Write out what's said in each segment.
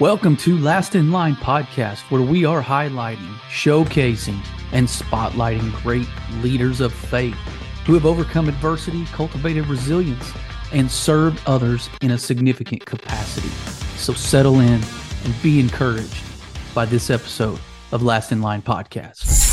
Welcome to Last in Line podcast, where we are highlighting, showcasing, and spotlighting great leaders of faith who have overcome adversity, cultivated resilience, and served others in a significant capacity. So settle in and be encouraged by this episode of Last in Line podcast.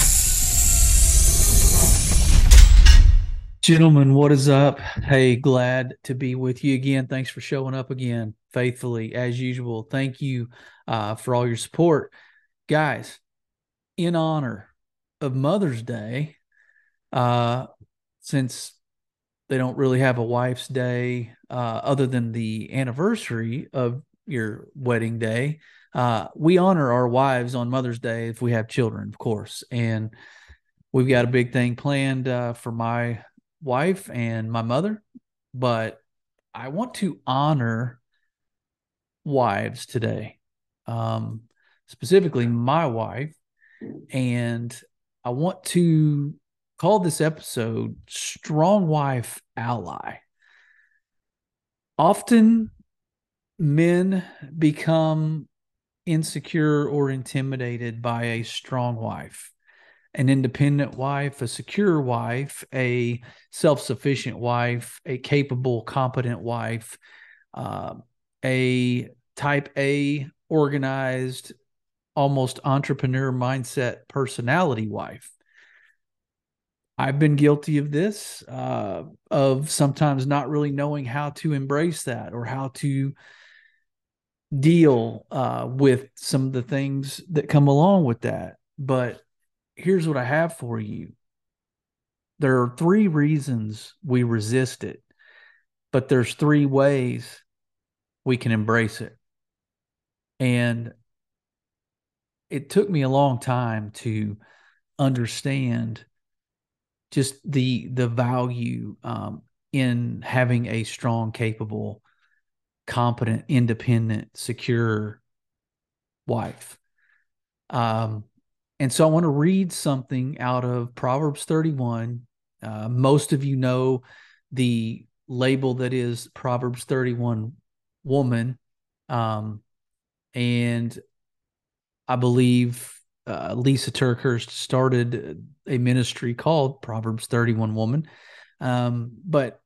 Gentlemen, what is up? Hey, glad to be with you again. Thanks for showing up again faithfully as usual. Thank you uh, for all your support. Guys, in honor of Mother's Day, uh, since they don't really have a wife's day uh, other than the anniversary of your wedding day, uh, we honor our wives on Mother's Day if we have children, of course. And we've got a big thing planned uh, for my wife and my mother, but I want to honor wives today, um, specifically my wife. And I want to call this episode Strong Wife Ally. Often men become insecure or intimidated by a strong wife an independent wife, a secure wife, a self sufficient wife, a capable, competent wife, uh, a type A, organized, almost entrepreneur mindset personality wife. I've been guilty of this, uh, of sometimes not really knowing how to embrace that or how to deal uh, with some of the things that come along with that. But here's what I have for you. There are three reasons we resist it, but there's three ways we can embrace it. And it took me a long time to understand just the the value um, in having a strong, capable, competent, independent, secure wife. Um, and so I want to read something out of Proverbs 31. Uh, most of you know the label that is Proverbs 31 woman. Um, and I believe uh, Lysa TerKeurst started a ministry called Proverbs 31 Woman. Um, but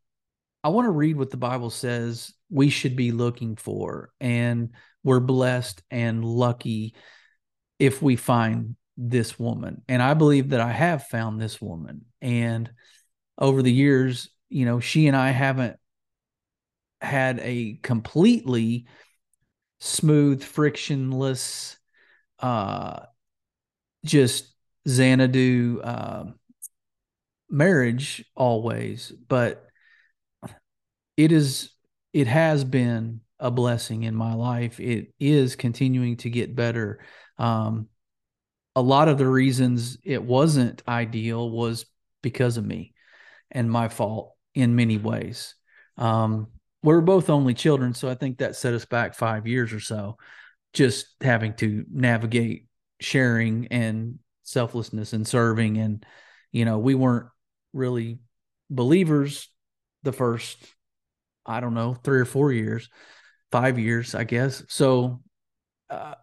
I want to read what the Bible says we should be looking for. And we're blessed and lucky if we find this woman. And I believe that I have found this woman. And over the years, you know, she and I haven't had a completely smooth, frictionless, uh, just Xanadu uh, marriage always, but it is it has been a blessing in my life. It is continuing to get better. Um, a lot of the reasons it wasn't ideal was because of me and my fault in many ways. Um, we're both only children, so I think that set us back five years or so, just having to navigate sharing and selflessness and serving. And, you know, we weren't really believers the first, I don't know, three or four years, five years, I guess. So uh,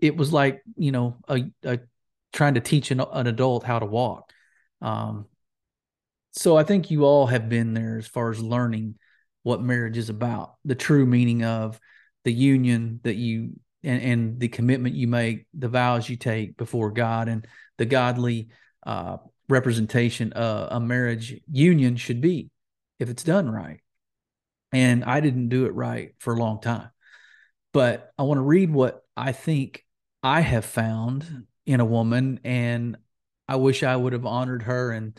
it was like you know a, a trying to teach an, an adult how to walk. Um, so I think you all have been there as far as learning what marriage is about, the true meaning of the union that you and, and the commitment you make, the vows you take before God, and the godly uh, representation uh, a marriage union should be if it's done right. And I didn't do it right for a long time. But I want to read what I think I have found in a woman and I wish I would have honored her and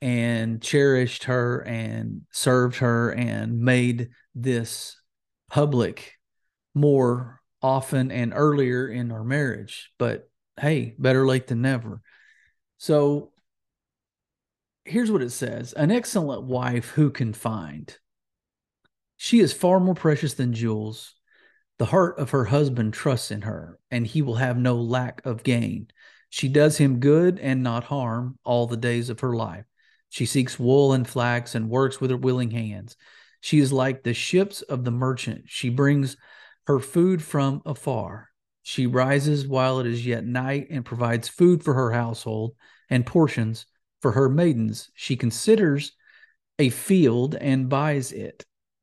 and cherished her and served her and made this public more often and earlier in our marriage. But hey, better late than never. So here's what it says An excellent wife who can find. She is far more precious than jewels. The heart of her husband trusts in her, and he will have no lack of gain. She does him good and not harm all the days of her life. She seeks wool and flax and works with her willing hands. She is like the ships of the merchant. She brings her food from afar. She rises while it is yet night and provides food for her household and portions for her maidens. She considers a field and buys it.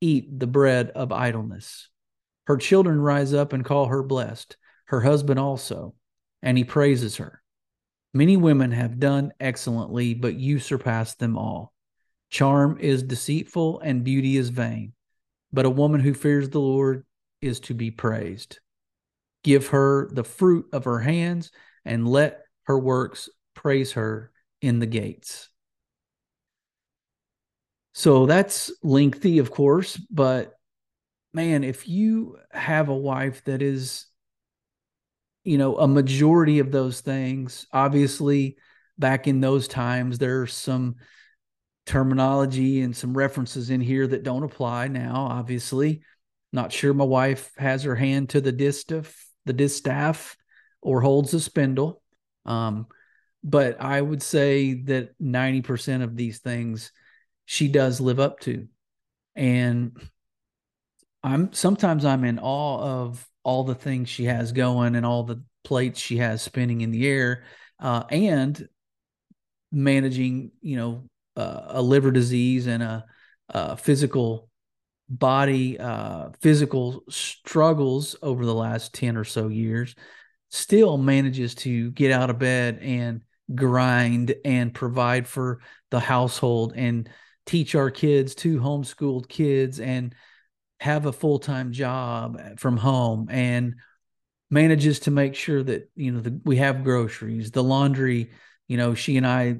eat the bread of idleness. Her children rise up and call her blessed, her husband also, and he praises her. Many women have done excellently, but you surpass them all. Charm is deceitful and beauty is vain, but a woman who fears the Lord is to be praised. Give her the fruit of her hands and let her works praise her in the gates. So that's lengthy, of course, but man, if you have a wife that is, you know, a majority of those things, obviously back in those times, there's some terminology and some references in here that don't apply now, obviously. Not sure my wife has her hand to the distaff, the distaff, or holds a spindle. Um, but I would say that 90% of these things she does live up to. And I'm sometimes I'm in awe of all the things she has going and all the plates she has spinning in the air uh, and managing, you know, uh, a liver disease and a, a physical body uh, physical struggles over the last 10 or so years still manages to get out of bed and grind and provide for the household and teach our kids two homeschooled kids and have a full-time job from home and manages to make sure that you know the, we have groceries. The laundry you know she and i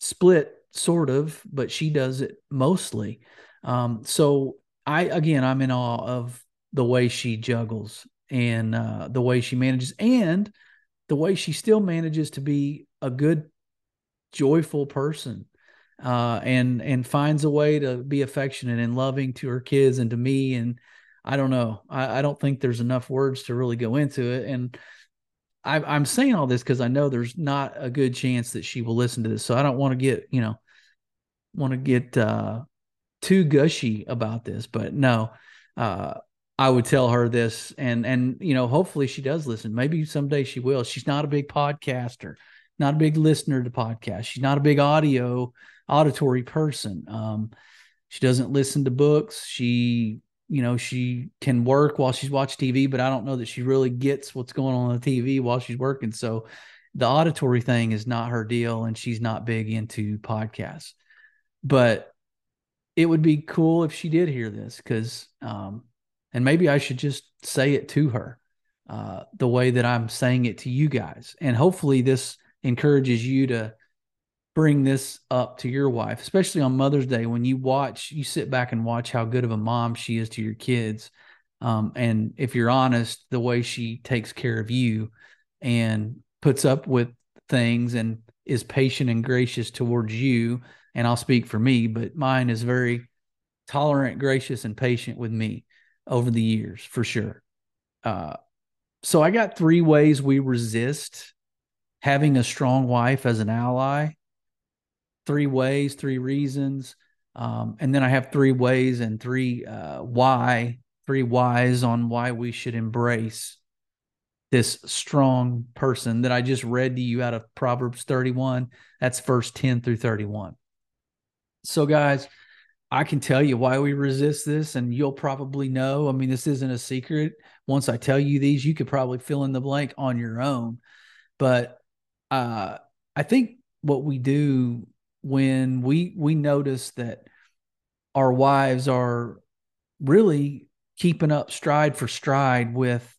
split sort of but she does it mostly. Um, so I again, I'm in awe of the way she juggles and uh, the way she manages, and the way she still manages to be a good, joyful person, uh, and and finds a way to be affectionate and loving to her kids and to me. And I don't know, I, I don't think there's enough words to really go into it. And I, am saying all this because I know there's not a good chance that she will listen to this, so I don't want to get you know want to get uh, too gushy about this, but no, uh, I would tell her this, and and you know, hopefully she does listen. Maybe someday she will. She's not a big podcaster, not a big listener to podcasts. She's not a big audio auditory person. Um, she doesn't listen to books. She, you know, she can work while she's watching TV, but I don't know that she really gets what's going on on the TV while she's working. So the auditory thing is not her deal, and she's not big into podcasts. But it would be cool if she did hear this because um, and maybe I should just say it to her uh, the way that I'm saying it to you guys. And hopefully this encourages you to bring this up to your wife, especially on Mother's Day when you watch, you sit back and watch how good of a mom she is to your kids. Um, and if you're honest, the way she takes care of you and puts up with things and is patient and gracious towards you and I'll speak for me, but mine is very tolerant, gracious, and patient with me over the years for sure. Uh, so I got three ways we resist having a strong wife as an ally. Three ways, three reasons. Um, and then I have three ways and three uh, why, three whys on why we should embrace this strong person that I just read to you out of Proverbs 31. That's verse 10 through 31. So, guys, I can tell you why we resist this, and you'll probably know. I mean, this isn't a secret. Once I tell you these, you could probably fill in the blank on your own. But uh, I think what we do when we we notice that our wives are really keeping up stride for stride with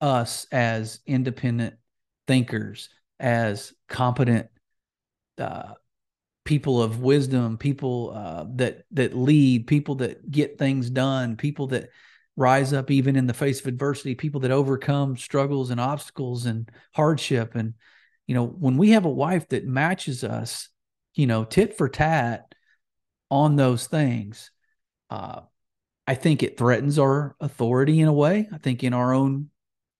us as independent thinkers, as competent uh, people of wisdom, people uh, that that lead, people that get things done, people that rise up even in the face of adversity, people that overcome struggles and obstacles and hardship. And you know, when we have a wife that matches us, you know, tit for tat on those things, uh, I think it threatens our authority in a way. I think in our own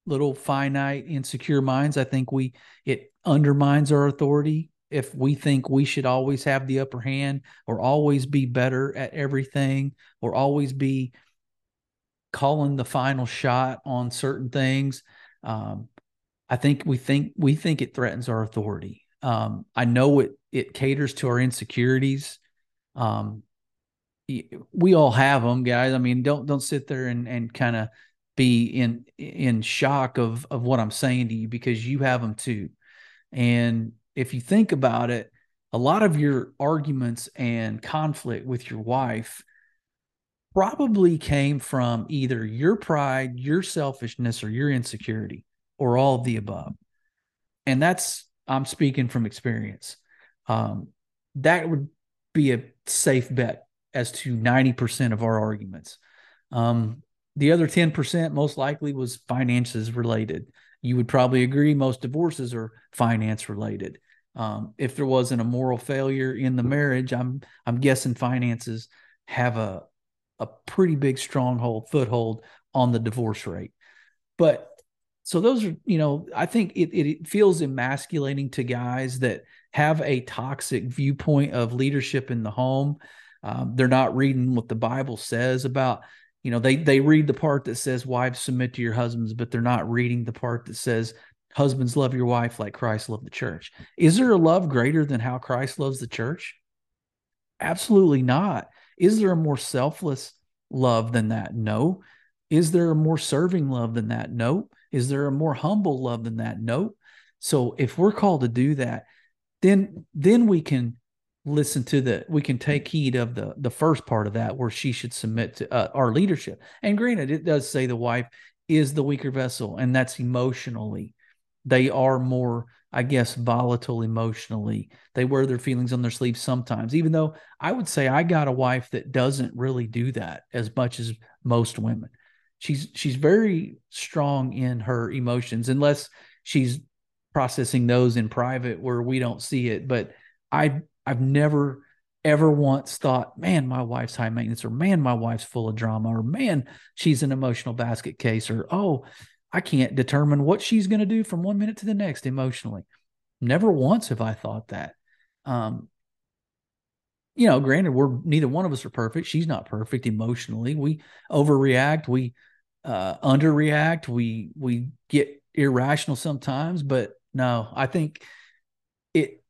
little finite, insecure minds, I think we it undermines our authority if we think we should always have the upper hand or always be better at everything or always be calling the final shot on certain things. Um, I think we think we think it threatens our authority. Um, I know it it caters to our insecurities. Um, we all have them, guys. I mean, don't don't sit there and and kind of be in in shock of of what I'm saying to you because you have them too. And if you think about it, a lot of your arguments and conflict with your wife probably came from either your pride, your selfishness, or your insecurity, or all of the above. And that's, I'm speaking from experience. Um, that would be a safe bet as to 90% of our arguments. Um, the other 10% most likely was finances related. You would probably agree most divorces are finance related. Um, if there wasn't a moral failure in the marriage, I'm I'm guessing finances have a a pretty big stronghold foothold on the divorce rate. But so those are, you know, I think it it feels emasculating to guys that have a toxic viewpoint of leadership in the home. Um, they're not reading what the Bible says about you know they they read the part that says wives submit to your husbands but they're not reading the part that says husbands love your wife like Christ loved the church. Is there a love greater than how Christ loves the church? Absolutely not. Is there a more selfless love than that? No. Is there a more serving love than that? No. Is there a more humble love than that? No. So if we're called to do that, then then we can listen to the we can take heed of the the first part of that where she should submit to uh, our leadership. And granted, it does say the wife is the weaker vessel, and that's emotionally they are more i guess volatile emotionally they wear their feelings on their sleeves sometimes even though i would say i got a wife that doesn't really do that as much as most women she's she's very strong in her emotions unless she's processing those in private where we don't see it but i i've never ever once thought man my wife's high maintenance or man my wife's full of drama or man she's an emotional basket case or oh I can't determine what she's going to do from one minute to the next emotionally. Never once have I thought that. Um, you know, granted, we're neither one of us are perfect. She's not perfect emotionally. We overreact. We uh, underreact. We we get irrational sometimes. But no, I think it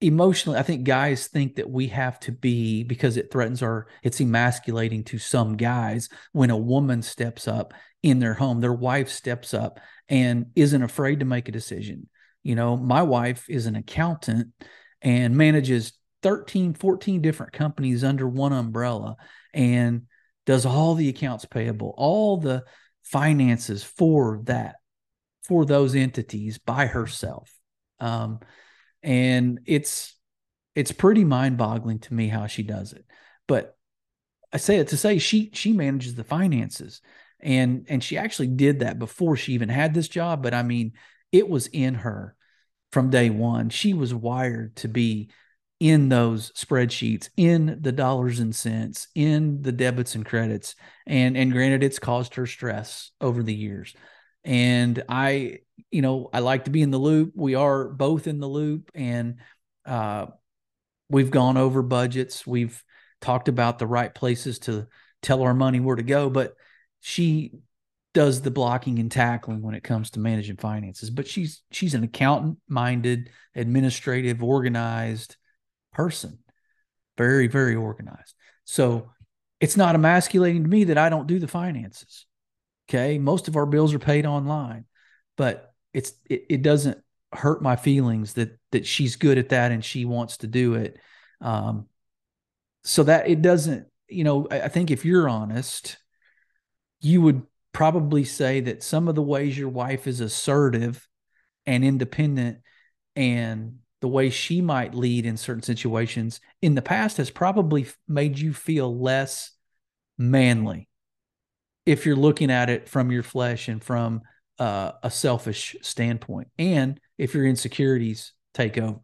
emotionally. I think guys think that we have to be because it threatens our. It's emasculating to some guys when a woman steps up in their home. Their wife steps up and isn't afraid to make a decision. You know, my wife is an accountant and manages 13, 14 different companies under one umbrella and does all the accounts payable, all the finances for that, for those entities by herself. Um, and it's it's pretty mind-boggling to me how she does it. But I say it to say she she manages the finances and and she actually did that before she even had this job but i mean it was in her from day one she was wired to be in those spreadsheets in the dollars and cents in the debits and credits and and granted it's caused her stress over the years. And i you know i like to be in the loop. We are both in the loop and uh we've gone over budgets. We've talked about the right places to tell our money where to go but she does the blocking and tackling when it comes to managing finances. But she's she's an accountant minded administrative organized person very, very organized. So it's not emasculating to me that I don't do the finances. Okay. Most of our bills are paid online, but it's, it, it doesn't hurt my feelings that, that she's good at that and she wants to do it. Um, so that it doesn't, you know, I, I think if you're honest, you would probably say that some of the ways your wife is assertive and independent and the way she might lead in certain situations in the past has probably made you feel less manly. If you're looking at it from your flesh and from uh, a selfish standpoint and if your insecurities take over.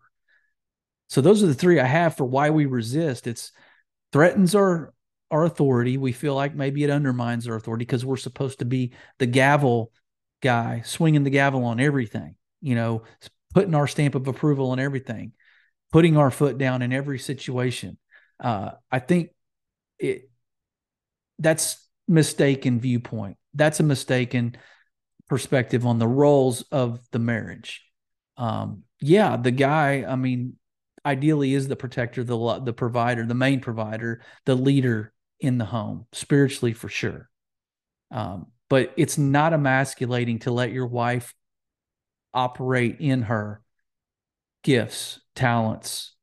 So those are the three i have for why we resist. It's threatens our our authority. We feel like maybe it undermines our authority because we're supposed to be the gavel guy swinging the gavel on everything you know putting our stamp of approval on everything, putting our foot down in every situation. Uh, I think it that's mistaken viewpoint. That's a mistaken perspective on the roles of the marriage. Um, yeah, the guy, I mean, ideally is the protector, the the provider, the main provider, the leader in the home, spiritually for sure. Um, but it's not emasculating to let your wife operate in her gifts, talents,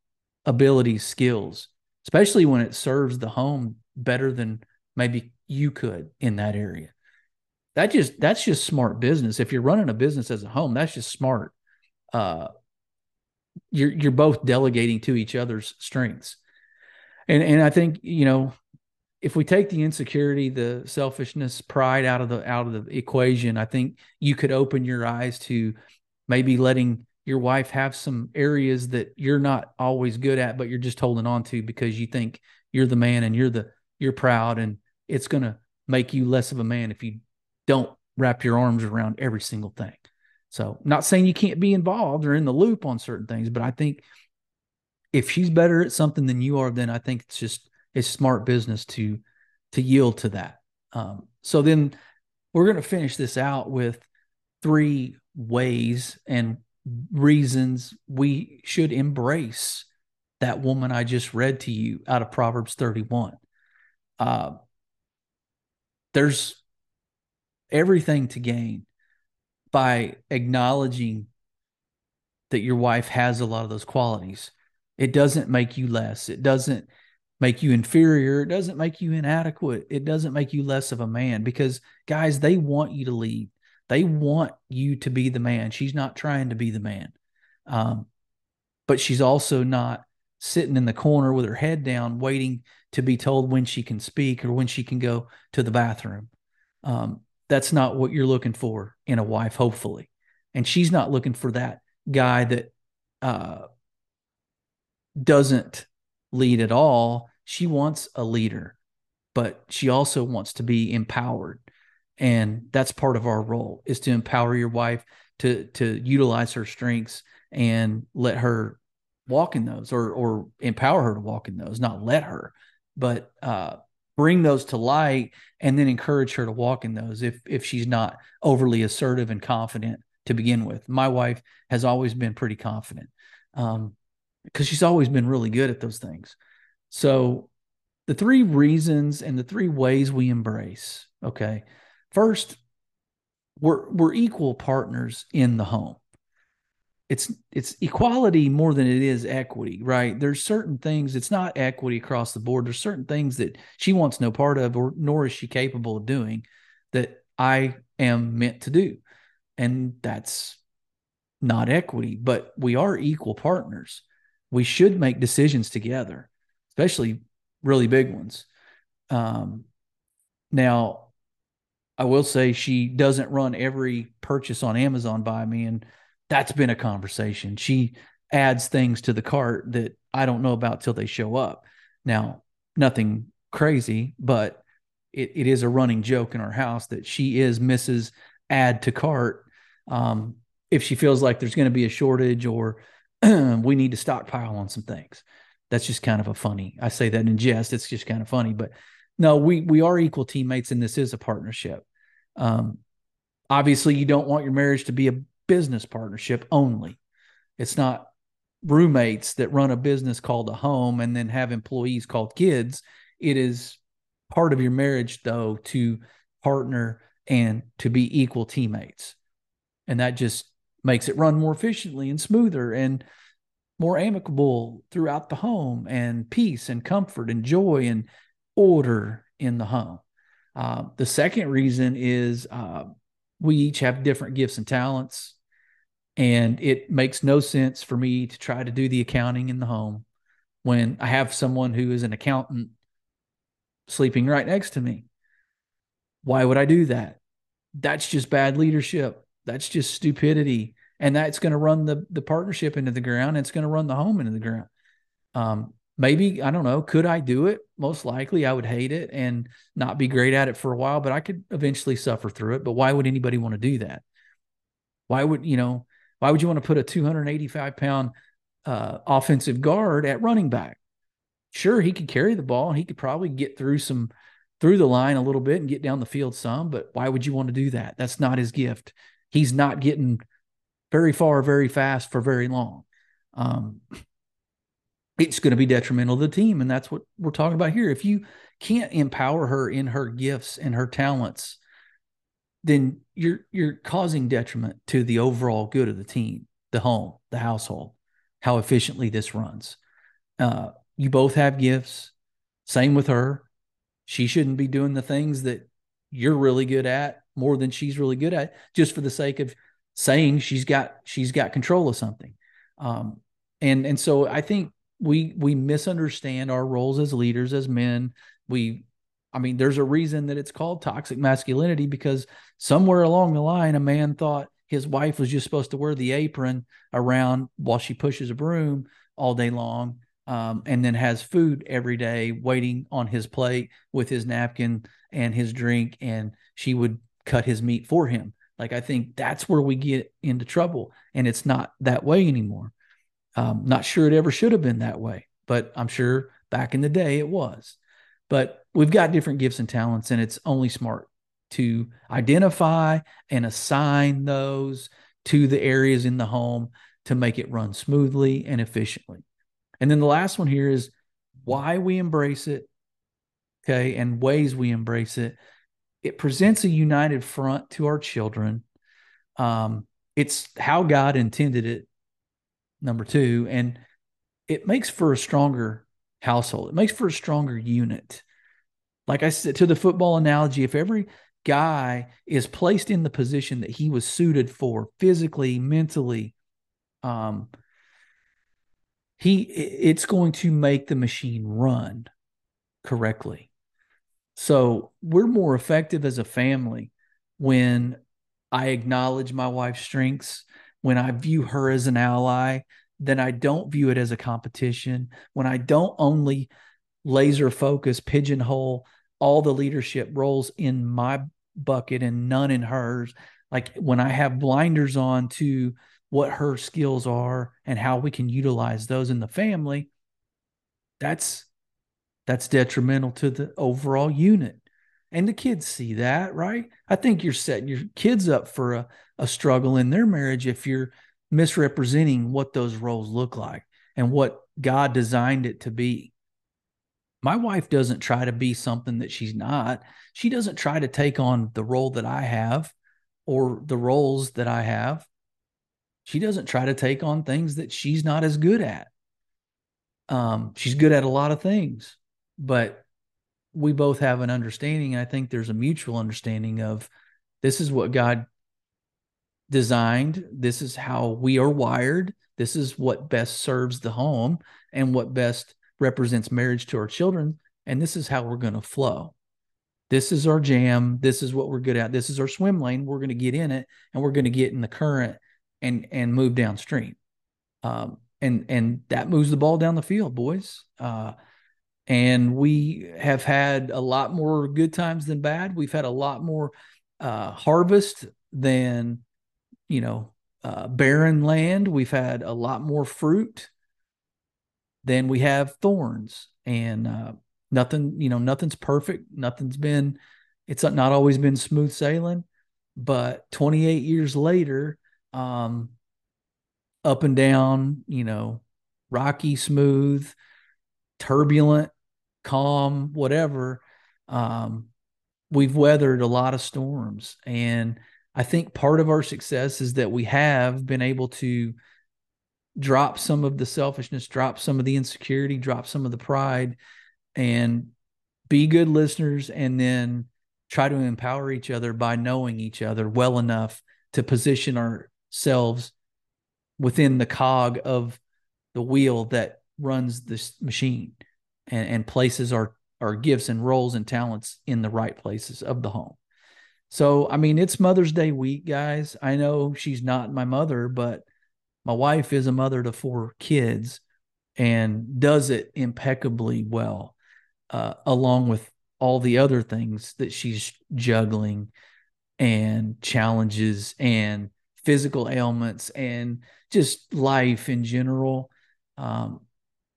abilities, skills, especially when it serves the home better than maybe you could in that area. That just that's just smart business. If you're running a business as a home, that's just smart. Uh, you're you're both delegating to each other's strengths, and and I think you know if we take the insecurity, the selfishness, pride out of the out of the equation, I think you could open your eyes to maybe letting your wife have some areas that you're not always good at, but you're just holding on to because you think you're the man and you're the you're proud and it's going to make you less of a man if you don't wrap your arms around every single thing. So, not saying you can't be involved or in the loop on certain things, but I think if she's better at something than you are, then I think it's just it's smart business to to yield to that. Um, so then we're going to finish this out with three ways and reasons we should embrace that woman I just read to you out of Proverbs 31. Uh, there's everything to gain by acknowledging that your wife has a lot of those qualities. It doesn't make you less. It doesn't make you inferior. It doesn't make you inadequate. It doesn't make you less of a man because, guys, they want you to lead. They want you to be the man. She's not trying to be the man. Um, but she's also not sitting in the corner with her head down, waiting to be told when she can speak or when she can go to the bathroom. Um, that's not what you're looking for in a wife, hopefully. And she's not looking for that guy that uh, doesn't lead at all. She wants a leader, but she also wants to be empowered and that's part of our role is to empower your wife to to utilize her strengths and let her walk in those or or empower her to walk in those not let her but uh bring those to light and then encourage her to walk in those if if she's not overly assertive and confident to begin with. My wife has always been pretty confident um because she's always been really good at those things. So the three reasons and the three ways we embrace okay First, we're we're equal partners in the home. It's it's equality more than it is equity, right? There's certain things it's not equity across the board. There's certain things that she wants no part of, or nor is she capable of doing that I am meant to do, and that's not equity. But we are equal partners. We should make decisions together, especially really big ones. Um, now, I will say she doesn't run every purchase on Amazon by me. And that's been a conversation. She adds things to the cart that I don't know about till they show up. Now, nothing crazy, but it, it is a running joke in our house that she is Mrs. Add to cart. Um, if she feels like there's going to be a shortage or we need to stockpile on some things. That's just kind of a funny. I say that in jest. It's just kind of funny, but no, we we are equal teammates, and this is a partnership. Um, obviously, you don't want your marriage to be a business partnership only. It's not roommates that run a business called a home and then have employees called kids. It is part of your marriage, though, to partner and to be equal teammates. And that just makes it run more efficiently and smoother and more amicable throughout the home and peace and comfort and joy and order in the home. Uh, the second reason is uh, we each have different gifts and talents. And it makes no sense for me to try to do the accounting in the home when I have someone who is an accountant sleeping right next to me. Why would I do that? That's just bad leadership. That's just stupidity. And that's going to run the, the partnership into the ground. And it's going to run the home into the ground. Um, maybe I don't know. Could I do it? Most likely, I would hate it and not be great at it for a while, but I could eventually suffer through it. But why would anybody want to do that? Why would you know? Why would you want to put a 285 pound uh, offensive guard at running back? Sure, he could carry the ball and he could probably get through some through the line a little bit and get down the field some. But why would you want to do that? That's not his gift. He's not getting very far, very fast for very long. Um, it's going to be detrimental to the team. And that's what we're talking about here. If you can't empower her in her gifts and her talents, then you're you're causing detriment to the overall good of the team, the home, the household, how efficiently this runs. Uh, you both have gifts. Same with her. She shouldn't be doing the things that you're really good at more than she's really good at, just for the sake of saying she's got she's got control of something. Um, and and so I think we we misunderstand our roles as leaders as men. We i mean there's a reason that it's called toxic masculinity because somewhere along the line a man thought his wife was just supposed to wear the apron around while she pushes a broom all day long um, and then has food every day waiting on his plate with his napkin and his drink and she would cut his meat for him. Like i think that's where we get into trouble and it's not that way anymore um, not sure it ever should have been that way, but I'm sure back in the day it was. But we've got different gifts and talents, and it's only smart to identify and assign those to the areas in the home to make it run smoothly and efficiently. And then the last one here is why we embrace it, okay, and ways we embrace it. It presents a united front to our children. Um, it's how God intended it number two, and it makes for a stronger household. It makes for a stronger unit. Like I said, to the football analogy, if every guy is placed in the position that he was suited for physically, mentally, um, he it's going to make the machine run correctly. So we're more effective as a family when I acknowledge my wife's strengths when I view her as an ally, then I don't view it as a competition. When I don't only laser focus, pigeonhole all the leadership roles in my bucket and none in hers, like when I have blinders on to what her skills are and how we can utilize those in the family, that's that's detrimental to the overall unit. And the kids see that, right? I think you're setting your kids up for a a struggle in their marriage if you're misrepresenting what those roles look like and what God designed it to be. My wife doesn't try to be something that she's not. She doesn't try to take on the role that I have or the roles that I have. She doesn't try to take on things that she's not as good at. Um, she's good at a lot of things, but we both have an understanding. I think there's a mutual understanding of this is what God designed. This is how we are wired. This is what best serves the home and what best represents marriage to our children. And this is how we're going to flow. This is our jam. This is what we're good at. This is our swim lane. We're going to get in it and we're going to get in the current and and move downstream. Um, and and that moves the ball down the field, boys. Uh, and we have had a lot more good times than bad. We've had a lot more uh, harvest than you know, uh, barren land. We've had a lot more fruit than we have thorns, and uh, nothing, you know, nothing's perfect. Nothing's been, it's not always been smooth sailing. But 28 years later, um, up and down, you know, rocky, smooth, turbulent, calm, whatever. Um, we've weathered a lot of storms. And I think part of our success is that we have been able to drop some of the selfishness, drop some of the insecurity, drop some of the pride, and be good listeners and then try to empower each other by knowing each other well enough to position ourselves within the cog of the wheel that runs this machine and, and places our our gifts and roles and talents in the right places of the home. So, I mean, it's Mother's Day week, guys. I know she's not my mother, but my wife is a mother to four kids and does it impeccably well, uh, along with all the other things that she's juggling and challenges and physical ailments and just life in general. Um,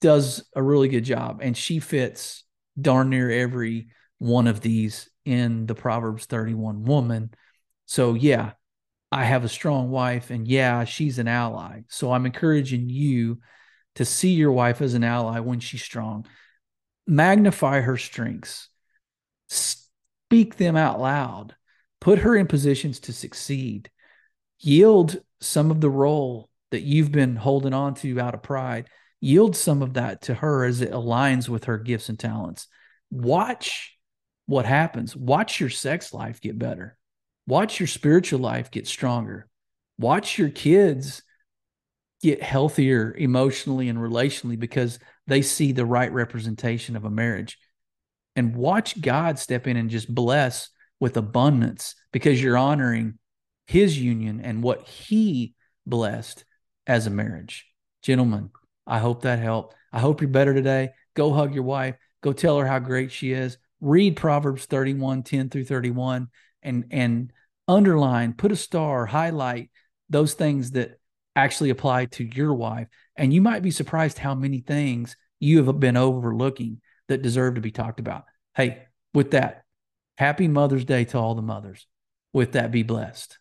does a really good job, and she fits darn near every one of these in the Proverbs 31 woman. So, yeah, I have a strong wife, and yeah, she's an ally. So, I'm encouraging you to see your wife as an ally when she's strong. Magnify her strengths, speak them out loud, put her in positions to succeed, yield some of the role that you've been holding on to out of pride yield some of that to her as it aligns with her gifts and talents. Watch what happens. Watch your sex life get better. Watch your spiritual life get stronger. Watch your kids get healthier emotionally and relationally because they see the right representation of a marriage. And watch God step in and just bless with abundance because you're honoring his union and what he blessed as a marriage. Gentlemen, I hope that helped. I hope you're better today. Go hug your wife. Go tell her how great she is. Read Proverbs 31, 10 through 31 and and underline, put a star, highlight those things that actually apply to your wife. And you might be surprised how many things you have been overlooking that deserve to be talked about. Hey, with that, happy Mother's Day to all the mothers. With that, be blessed.